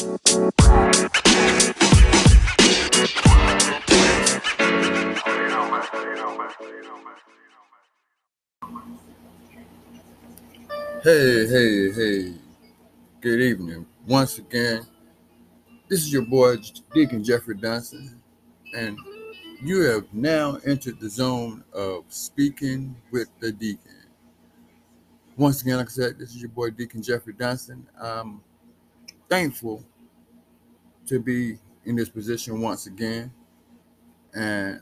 Hey, hey, hey. Good evening. Once again, this is your boy Deacon Jeffrey Dunson, and you have now entered the zone of speaking with the deacon. Once again, like I said, this is your boy Deacon Jeffrey Dunson. I'm thankful to be in this position once again, and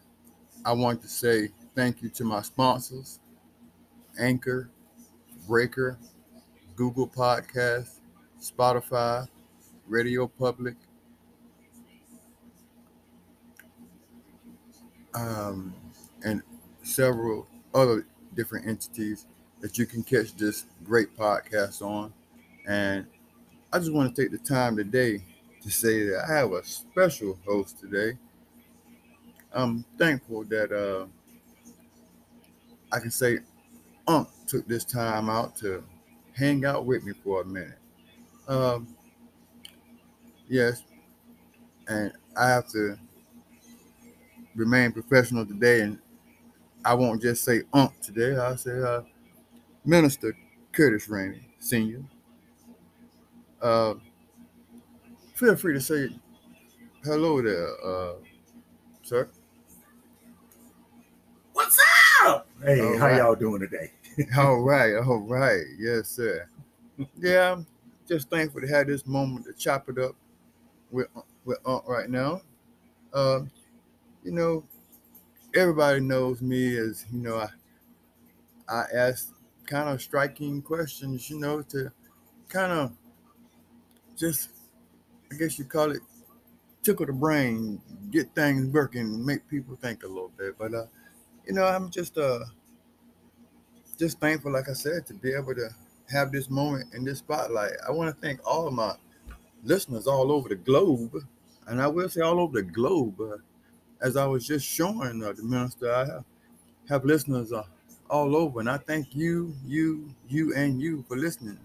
I want to say thank you to my sponsors, Anchor, Breaker, Google Podcast, Spotify, Radio Public, um, and several other different entities that you can catch this great podcast on. And I just want to take the time today to say that I have a special host today. I'm thankful that uh, I can say Unc took this time out to hang out with me for a minute. Um, yes, and I have to remain professional today, and I won't just say Unc today. I'll say uh, Minister Curtis Rainey, Senior. Uh, feel free to say hello there, uh, sir. What's up? Hey, All how right. y'all doing today? all right, all right, yes, sir. Yeah, I'm just thankful to have this moment to chop it up with with Aunt right now. Um, you know, everybody knows me as you know. I I ask kind of striking questions, you know, to kind of just, I guess you call it, tickle the brain, get things working, make people think a little bit. But uh, you know, I'm just uh just thankful, like I said, to be able to have this moment in this spotlight. I want to thank all of my listeners all over the globe, and I will say all over the globe. Uh, as I was just showing uh, the minister, I have, have listeners uh, all over, and I thank you, you, you, and you for listening.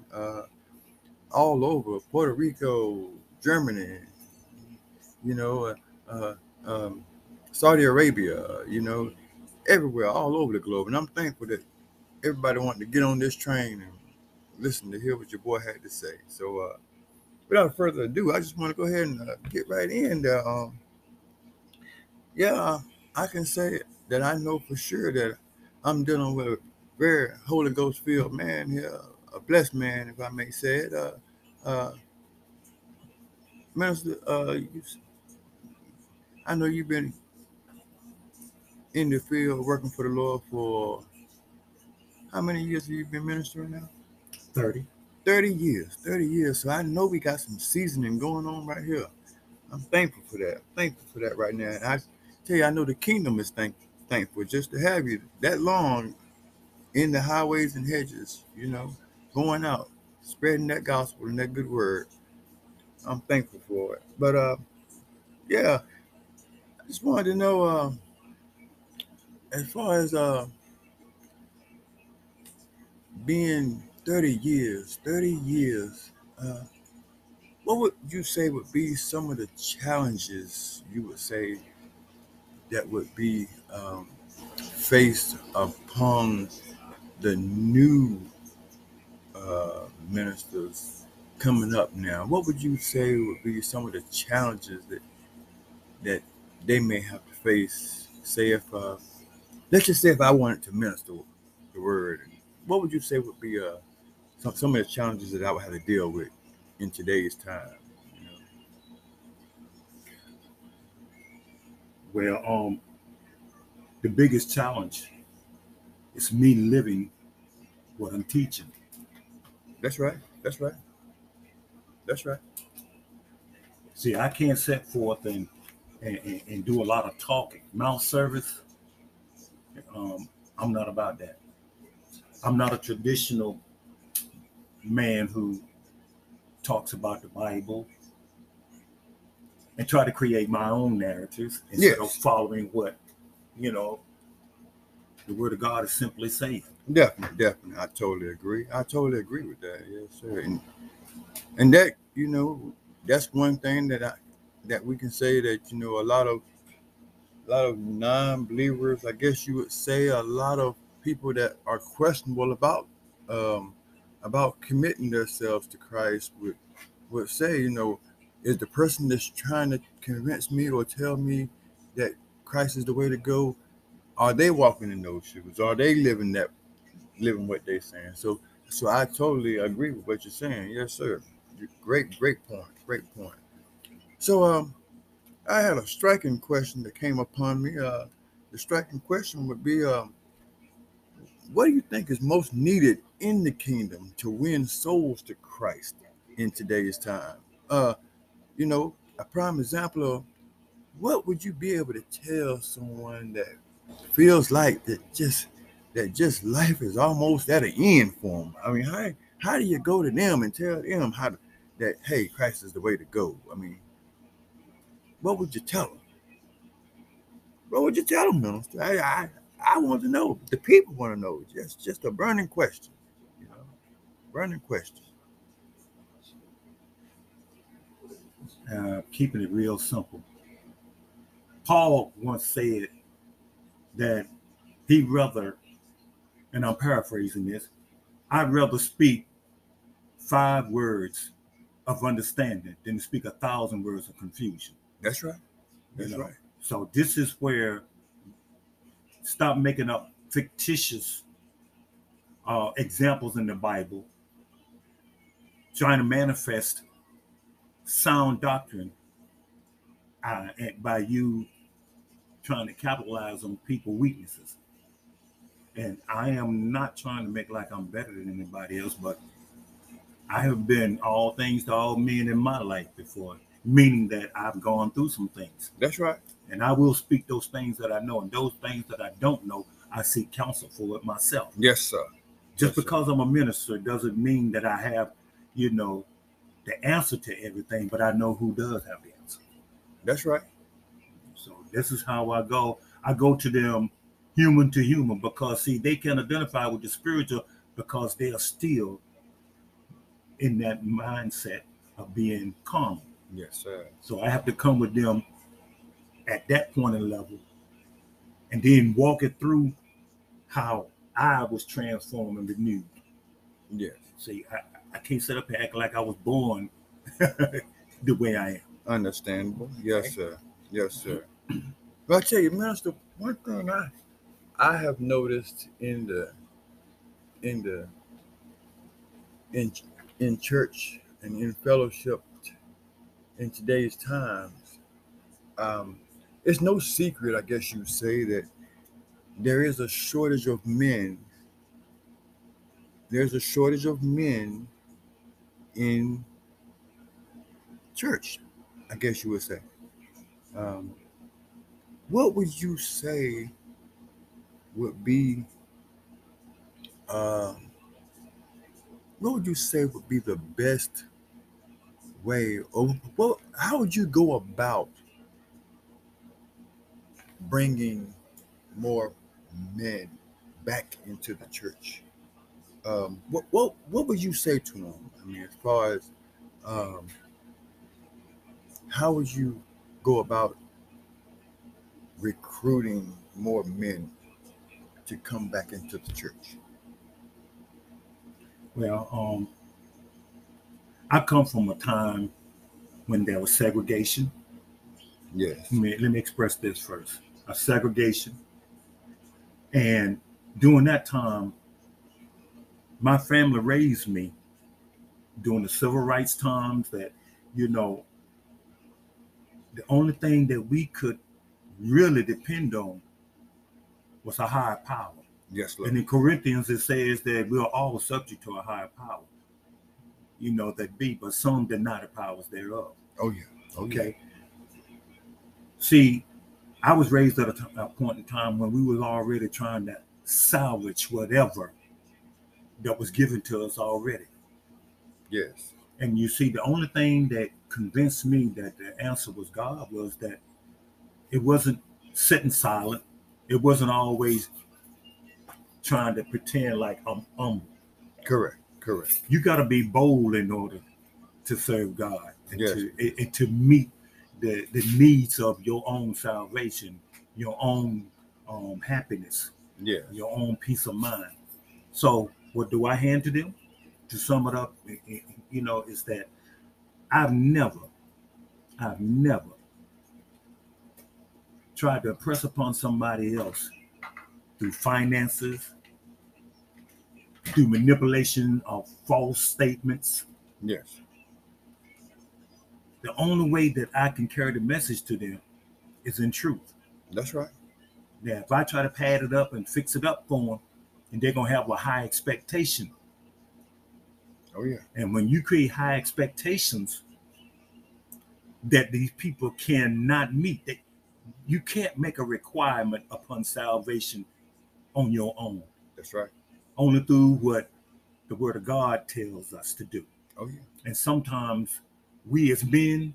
All over Puerto Rico, Germany, you know, uh, uh, um, Saudi Arabia, you know, everywhere, all over the globe, and I'm thankful that everybody wanted to get on this train and listen to hear what your boy had to say. So, uh, without further ado, I just want to go ahead and uh, get right in. Um, yeah, I can say that I know for sure that I'm dealing with a very Holy Ghost filled man here, a blessed man, if I may say it. Uh, uh, Minister, uh, you, I know you've been in the field working for the Lord for how many years have you been ministering now? 30. 30 years, 30 years. So I know we got some seasoning going on right here. I'm thankful for that. Thankful for that right now. And I tell you, I know the kingdom is thank, thankful just to have you that long in the highways and hedges, you know, going out, spreading that gospel and that good word. I'm thankful for it. But uh, yeah, I just wanted to know uh, as far as uh, being 30 years, 30 years, uh, what would you say would be some of the challenges you would say that would be um, faced upon the new uh, ministers coming up now? What would you say would be some of the challenges that that they may have to face? Say if uh, let's just say if I wanted to minister the word, what would you say would be uh, some some of the challenges that I would have to deal with in today's time? Well, um, the biggest challenge is me living what I'm teaching. That's right. That's right. That's right. See, I can't set forth and and, and, and do a lot of talking. Mouth service, um, I'm not about that. I'm not a traditional man who talks about the Bible and try to create my own narratives instead of following what, you know, the word of God is simply saying. Definitely, definitely. I totally agree. I totally agree with that. Yes, sir. And and that, you know, that's one thing that I that we can say that you know a lot of a lot of non-believers, I guess you would say, a lot of people that are questionable about um, about committing themselves to Christ would would say, you know, is the person that's trying to convince me or tell me that Christ is the way to go, are they walking in those shoes? Are they living that living what they're saying? So so I totally agree with what you're saying. Yes, sir. Great, great point. Great point. So um I had a striking question that came upon me. Uh the striking question would be um what do you think is most needed in the kingdom to win souls to Christ in today's time? Uh, you know, a prime example of what would you be able to tell someone that feels like that just that just life is almost at an end for them? I mean, how how do you go to them and tell them how to, that hey, Christ is the way to go? I mean, what would you tell them? What would you tell them, minister? I, I I want to know. The people want to know. Just just a burning question. You know, burning question. Uh, keeping it real simple. Paul once said that he'd rather, and I'm paraphrasing this, I'd rather speak five words of understanding than to speak a thousand words of confusion. That's right. That's you know? right. So this is where stop making up fictitious uh, examples in the Bible, trying to manifest sound doctrine uh, by you trying to capitalize on people' weaknesses. And I am not trying to make like I'm better than anybody else, but I have been all things to all men in my life before, meaning that I've gone through some things. That's right. And I will speak those things that I know, and those things that I don't know, I seek counsel for it myself. Yes, sir. Just yes, because sir. I'm a minister doesn't mean that I have, you know, the answer to everything, but I know who does have the answer. That's right. This is how I go. I go to them human to human because see they can identify with the spiritual because they are still in that mindset of being calm. Yes, sir. So I have to come with them at that point in level and then walk it through how I was transformed and renewed. Yes. See, I, I can't sit up and act like I was born the way I am. Understandable. Yes, sir. Yes, sir. But I tell you, Master, one thing I I have noticed in the in the in in church and in fellowship in today's times, um, it's no secret, I guess you say, that there is a shortage of men. There's a shortage of men in church, I guess you would say. Um, what would you say would be, uh, what would you say would be the best way, or well how would you go about bringing more men back into the church. Um, what what what would you say to them? I mean, as far as um, how would you go about recruiting more men to come back into the church? Well, um, I come from a time when there was segregation. Yes. Let me, let me express this first a segregation. And during that time, my family raised me during the civil rights times that, you know, the only thing that we could really depend on was a higher power. Yes, Lord. And in Corinthians, it says that we are all subject to a higher power. You know, that be, but some deny the powers thereof. Oh, oh, yeah. Okay. See, I was raised at a, t- a point in time when we was already trying to salvage whatever that was given to us already. Yes. And you see, the only thing that convinced me that the answer was God was that it wasn't sitting silent. It wasn't always trying to pretend like I'm humble. Correct. Correct. You got to be bold in order to serve God and, Yes. to, and- to meet the, the needs of your own salvation, your own um, happiness, Yeah. your own peace of mind. So, what do I hand to them? To sum it up, you know, is that I've never, I've never tried to impress upon somebody else through finances, through manipulation of false statements. Yes. The only way that I can carry the message to them is in truth. That's right. Now, if I try to pad it up and fix it up for them, and they're gonna have a high expectation. Oh yeah. And when you create high expectations that these people cannot meet, that you can't make a requirement upon salvation on your own, That's right. only through what the Word of God tells us to do. Oh yeah. And sometimes we as men,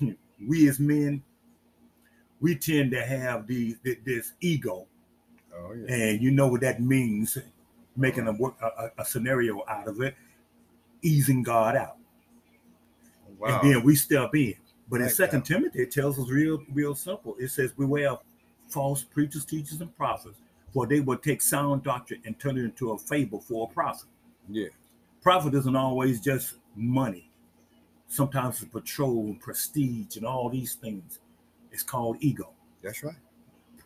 we as men, we tend to have the, this ego Oh yeah. and you know what that means making a, work, a, a scenario out of it easing god out Wow. and then we step in but in second timothy it tells us real real simple it says beware of false preachers teachers and prophets for they will take sound doctrine and turn it into a fable for a prophet yeah. profit isn't always just money sometimes it's patrol and prestige and all these things it's called ego That's right.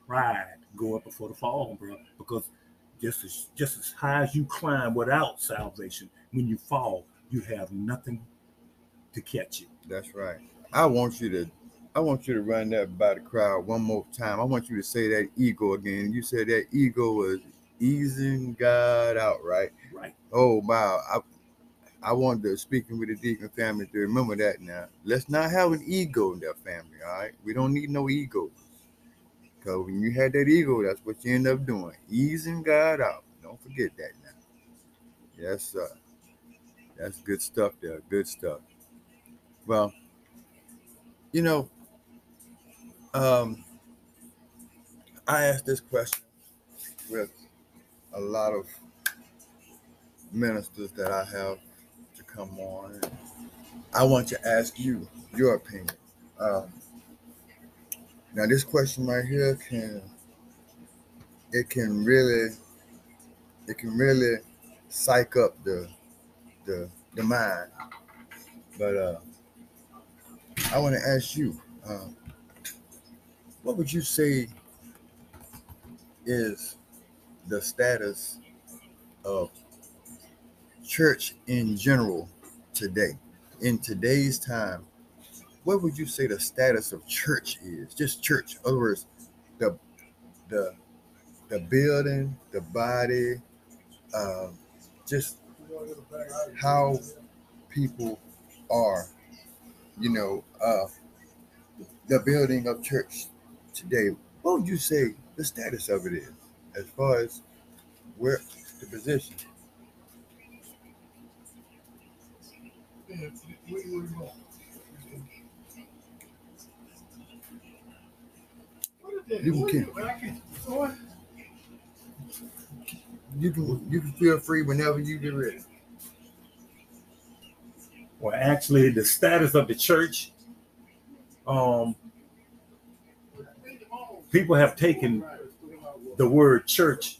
pride go up before the fall, bro. Because just as just as high as you climb without salvation, when you fall, you have nothing to catch you. That's right. I want you to I want you to run that by the crowd one more time. I want you to say that ego again. You said that ego was easing God out, right? Right. Oh wow. I I wanted to speaking with the Deacon family to remember that now. Let's not have an ego in that family, all right? We don't need no ego. Because when you had that ego, that's what you end up doing. Easing God out. Don't forget that now. Yes, sir. That's good stuff there. Good stuff. Well, you know, um, I asked this question with a lot of ministers that I have to come on. I want to ask you your opinion. Um, now, this question right here can it can really it can really psych up the the the mind. But uh, I want to ask you, um, what would you say is the status of church in general today? In today's time, what would you say the status of church is? Just church. In other words, the the the building, the body, um, just how people are, you know, uh, the building of church today. What would you say the status of it is, as far as where the position? You can you can you can feel free whenever you get ready. Well, actually, the status of the church, um, people have taken the word church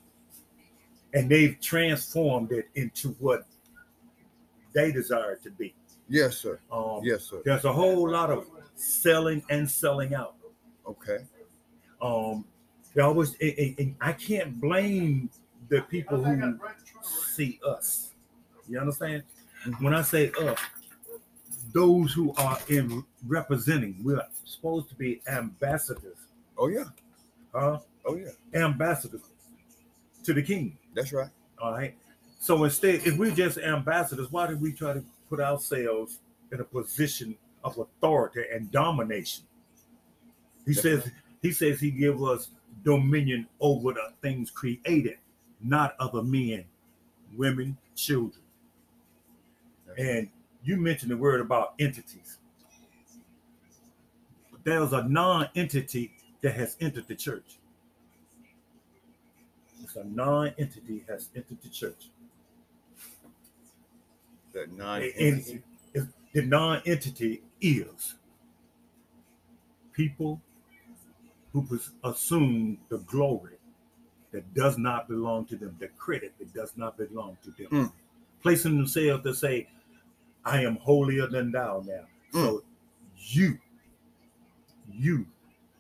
and they've transformed it into what they desire to be. Yes, sir. Um, Yes, sir. There's a whole lot of selling and selling out. Okay. Um, they always, and- and- and I can't blame the people who see us. You understand? When I say us, those who are in representing, we're supposed to be ambassadors, Oh yeah. huh? Oh yeah. Ambassadors to the king. That's right. All right. So instead, if we're just ambassadors, why do we try to put ourselves in a position of authority and domination? He That's says he says he give us dominion over the things created, not other men, women, children. And you mentioned the word about entities. There's a non-entity that has entered the church. It's a non-entity has entered the church. And it's, The non-entity is people who assume the glory that does not belong to them, the credit that does not belong to them, Mm. placing themselves to say, "I am holier than thou." Now, mm. so you, you,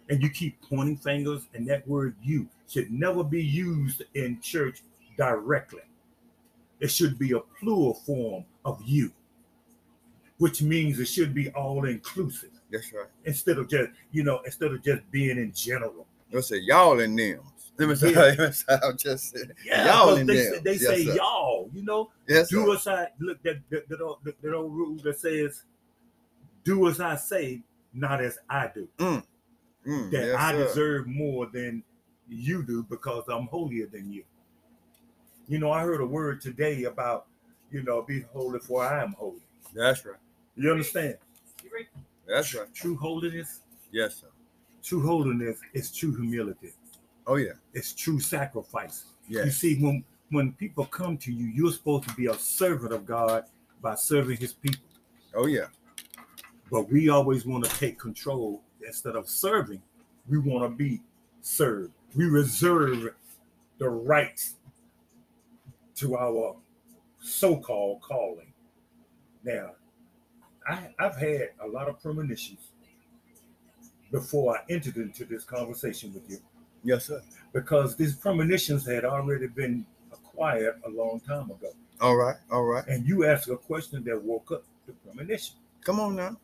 and you keep pointing fingers, and that word "you" should never be used in church directly. It should be a plural form of "you," which means it should be all inclusive That's right. instead of just you know instead of just being in general. Let's say y'all and them. Let me say, Yeah. let me say I'm just saying. Yeah, Y'all in they, them. say, they Yes, say sir. y'all. You know, Yes, do sir. as I look that that, that, old, that, that old rule that says, "Do as I say, not as I do." Mm, That yes, I sir. deserve more than you do because I'm holier than you. You know, I heard a word today about you know be holy for I am holy. That's right. You understand? That's right. True holiness, Yes, sir. true holiness is true humility. Oh yeah. It's true sacrifice. You see, when when people come to you, you're supposed to be a servant of God by serving His people. Oh yeah. But we always want to take control instead of serving. We want to be served. We reserve the rights to our so-called calling. Now, I, I've had a lot of premonitions before I entered into this conversation with you Yes, sir. because these premonitions had already been acquired a long time ago. All right. All right. And you asked a question that woke up the premonition. Come on now.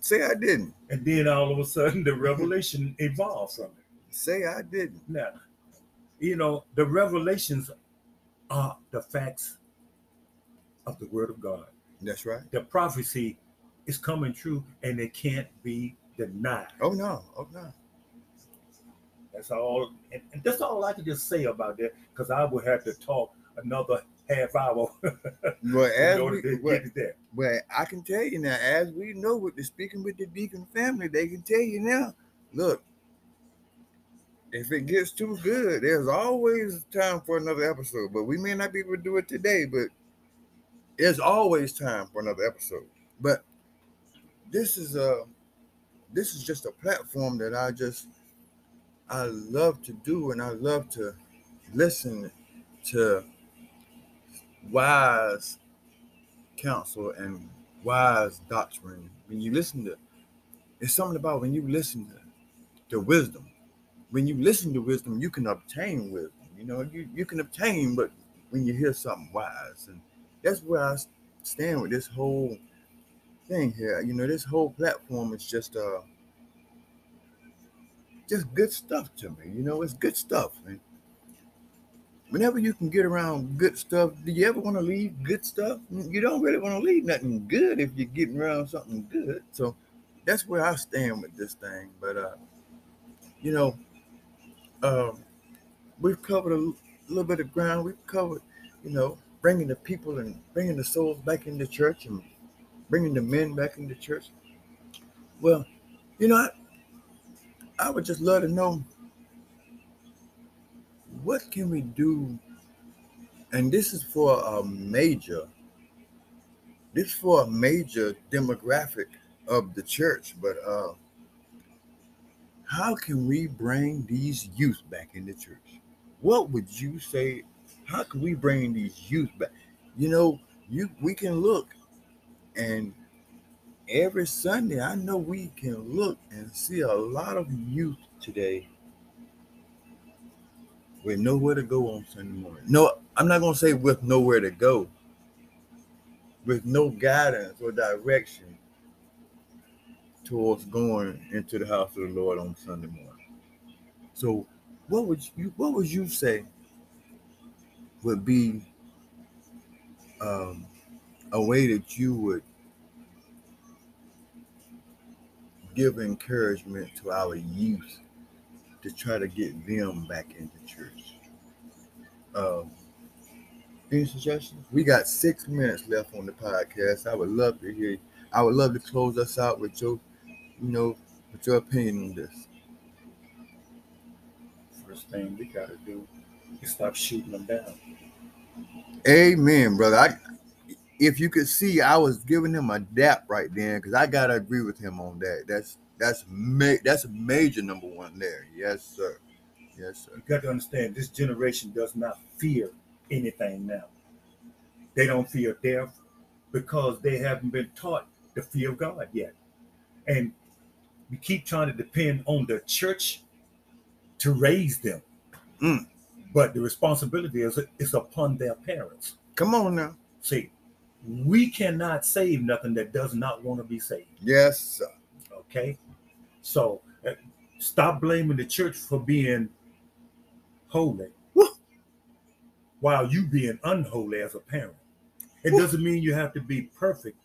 Say I didn't. And then all of a sudden the revelation evolved from it. Say I didn't. Now, you know, the revelations are the facts of the word of God. That's right. The prophecy is coming true and it can't be denied. Oh no. Oh no. That's all. And, and that's all I can just say about that because I would have to talk another half hour Well, as we, to well, get to that. well, I can tell you now, as we know with the speaking with the deacon family, they can tell you now. Look, if it gets too good, there's always time for another episode. But we may not be able to do it today, but there's always time for another episode. But this is a this is just a platform that I just I love to do and I love to listen to wise counsel and wise doctrine. When you listen to it's something about when you listen to, to wisdom. When you listen to wisdom, you can obtain wisdom. You know, you, you can obtain, but when you hear something wise, and that's where I stand with this whole thing here. You know, this whole platform is just uh just good stuff to me. You know, it's good stuff. And whenever you can get around good stuff, do you ever want to leave good stuff? You don't really want to leave nothing good if you're getting around something good. So that's where I stand with this thing. But uh, you know, um, we've covered a l- little bit of ground. We've covered, you know, bringing the people and bringing the souls back into church and bringing the men back into church. Well, you know, I, I would just love to know what can we do, and this is for a major, this is for a major demographic of the church, but uh, how can we bring these youth back into church? What would you say? How can we bring these youth back? You know, you we can look and every Sunday, I know we can look and see a lot of youth today with nowhere to go on Sunday morning. No, I'm not gonna say with nowhere to go, with no guidance or direction towards going into the house of the Lord on Sunday morning. So, what would you what would you say would be um, a way that you would give encouragement to our youth to try to get them back into church. Um, any suggestions? We got six minutes left on the podcast. I would love to hear. I would love to close us out with your, you know, with your opinion on this. First thing we gotta do is stop shooting them down. Amen, brother. I if you could see, I was giving him a dap right then because I gotta agree with him on that. That's that's ma- that's a major number one there. Yes, sir. Yes, sir. You got to understand this generation does not fear anything now. They don't fear death because they haven't been taught the fear of God yet. And we keep trying to depend on the church to raise them. Mm. But the responsibility is, is upon their parents. Come on now. See, we cannot save nothing that does not want to be saved. Yes, sir. Okay. So uh, stop blaming the church for being holy Woo. while you being unholy as a parent. It Woo. doesn't mean you have to be perfect,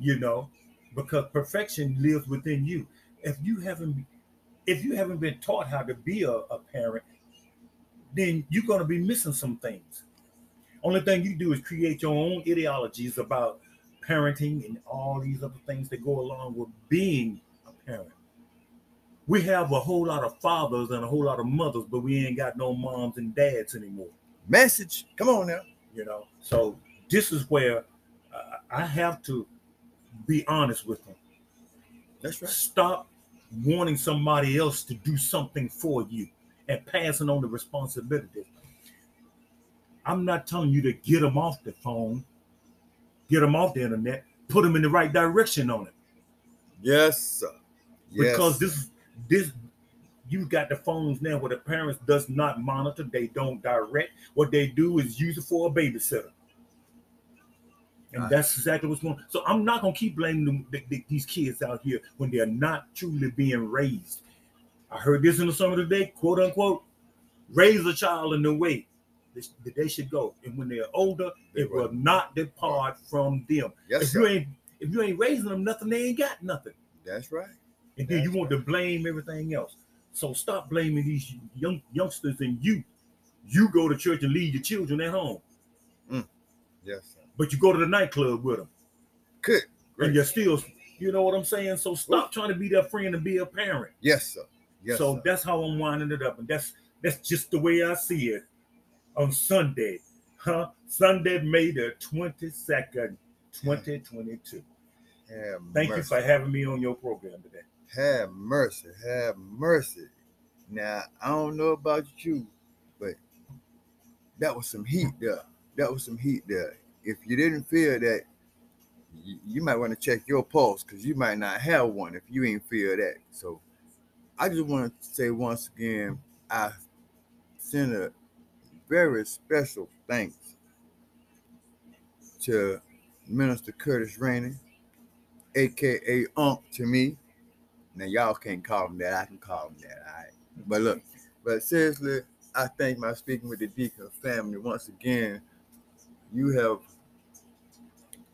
you know, because perfection lives within you. If you haven't if you haven't been taught how to be a, a parent, then you're going to be missing some things. Only thing you do is create your own ideologies about parenting and all these other things that go along with being a parent. We have a whole lot of fathers and a whole lot of mothers, but we ain't got no moms and dads anymore. Message. Come on now. You know, so this is where uh, I have to be honest with them. That's right. Stop wanting somebody else to do something for you and passing on the responsibility. I'm not telling you to get them off the phone, get them off the internet, put them in the right direction on it. Yes, sir. Yes. Because this this you got the phones now where the parents does not monitor, they don't direct. What they do is use it for a babysitter. And Right. that's exactly what's going on. So I'm not gonna keep blaming them, th- th- these kids out here when they're not truly being raised. I heard this in the summer today, quote unquote, raise a child in the way that they should go. And when they're older, They it will not depart from them. yes, if sir. you ain't if you ain't raising them nothing, they ain't got nothing. That's right. And then you That's want to blame everything else. So stop blaming these young youngsters and you. You go to church and leave your children at home, mm. Yes, sir. but you go to the nightclub with them, Good. Great. and you're still, you know what I'm saying. So stop trying to be their friend and be a parent. Yes, sir. Yes, so sir. that's how I'm winding it up, and that's that's just the way I see it on Sunday, huh? Sunday, May the 22nd, 2022. Have Thank you for having me on your program today. Have mercy. Have mercy. Now, I don't know about you, but that was some heat there. That was some heat there. If you didn't feel that, you, you might want to check your pulse because you might not have one if you ain't feel that. So I just want to say once again, I send a very special thanks to Minister Curtis Rainey, aka Unc to me. Now y'all can't call him that. I can call him that. All right. But look, but seriously, I thank my speaking with the Deacon family once again. You have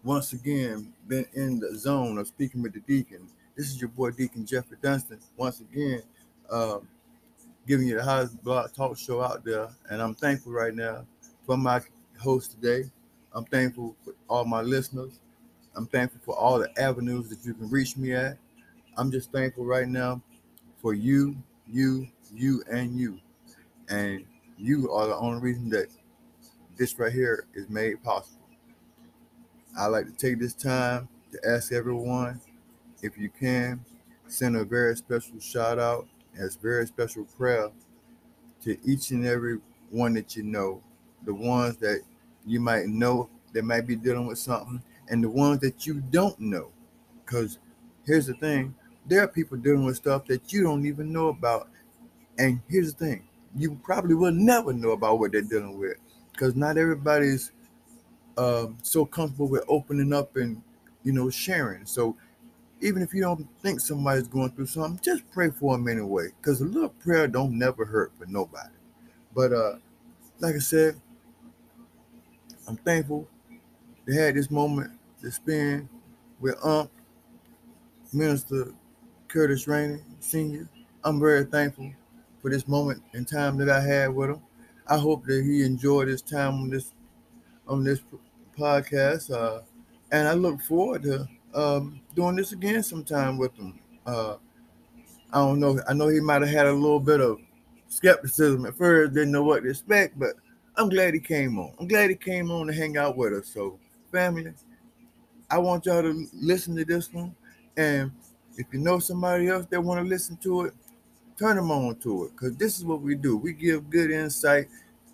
once again been in the zone of speaking with the Deacon. This is your boy Deacon Jeffrey Dunston. Once again, um, giving you the hottest blog talk show out there, and I'm thankful right now for my host today. I'm thankful for all my listeners. I'm thankful for all the avenues that you can reach me at. I'm just thankful right now for you, you, you, and you. And you are the only reason that this right here is made possible. I like to take this time to ask everyone if you can send a very special shout out as very special prayer to each and every one that you know, the ones that you might know that might be dealing with something, and the ones that you don't know. Because here's the thing there are people dealing with stuff that you don't even know about. And here's the thing you probably will never know about what they're dealing with because not everybody's um, so comfortable with opening up and, you know, sharing. So even if you don't think somebody's going through something, just pray for them anyway because a little prayer don't never hurt for nobody. But uh, like I said, I'm thankful to have this moment to spend with Unc, Minister Curtis Rainey Sr. I'm very thankful for this moment and time that I had with him. I hope that he enjoyed his time on this on this podcast, uh, and I look forward to um, doing this again sometime with him. Uh, I don't know. I know he might have had a little bit of skepticism at first, didn't know what to expect, but I'm glad he came on. I'm glad he came on to hang out with us. So, family, I want y'all to listen to this one. And if you know somebody else that want to listen to it, turn them on to it. Because this is what we do. We give good insight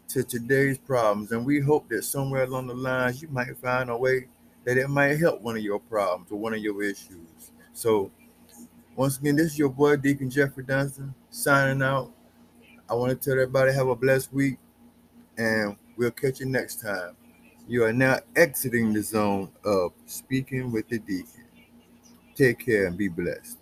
to today's problems. And we hope that somewhere along the lines you might find a way that it might help one of your problems or one of your issues. So once again, this is your boy Deacon Jeffrey Dunston signing out. I want to tell everybody have a blessed week and we'll catch you next time. You are now exiting the zone of speaking with the deacon. Take care and be blessed.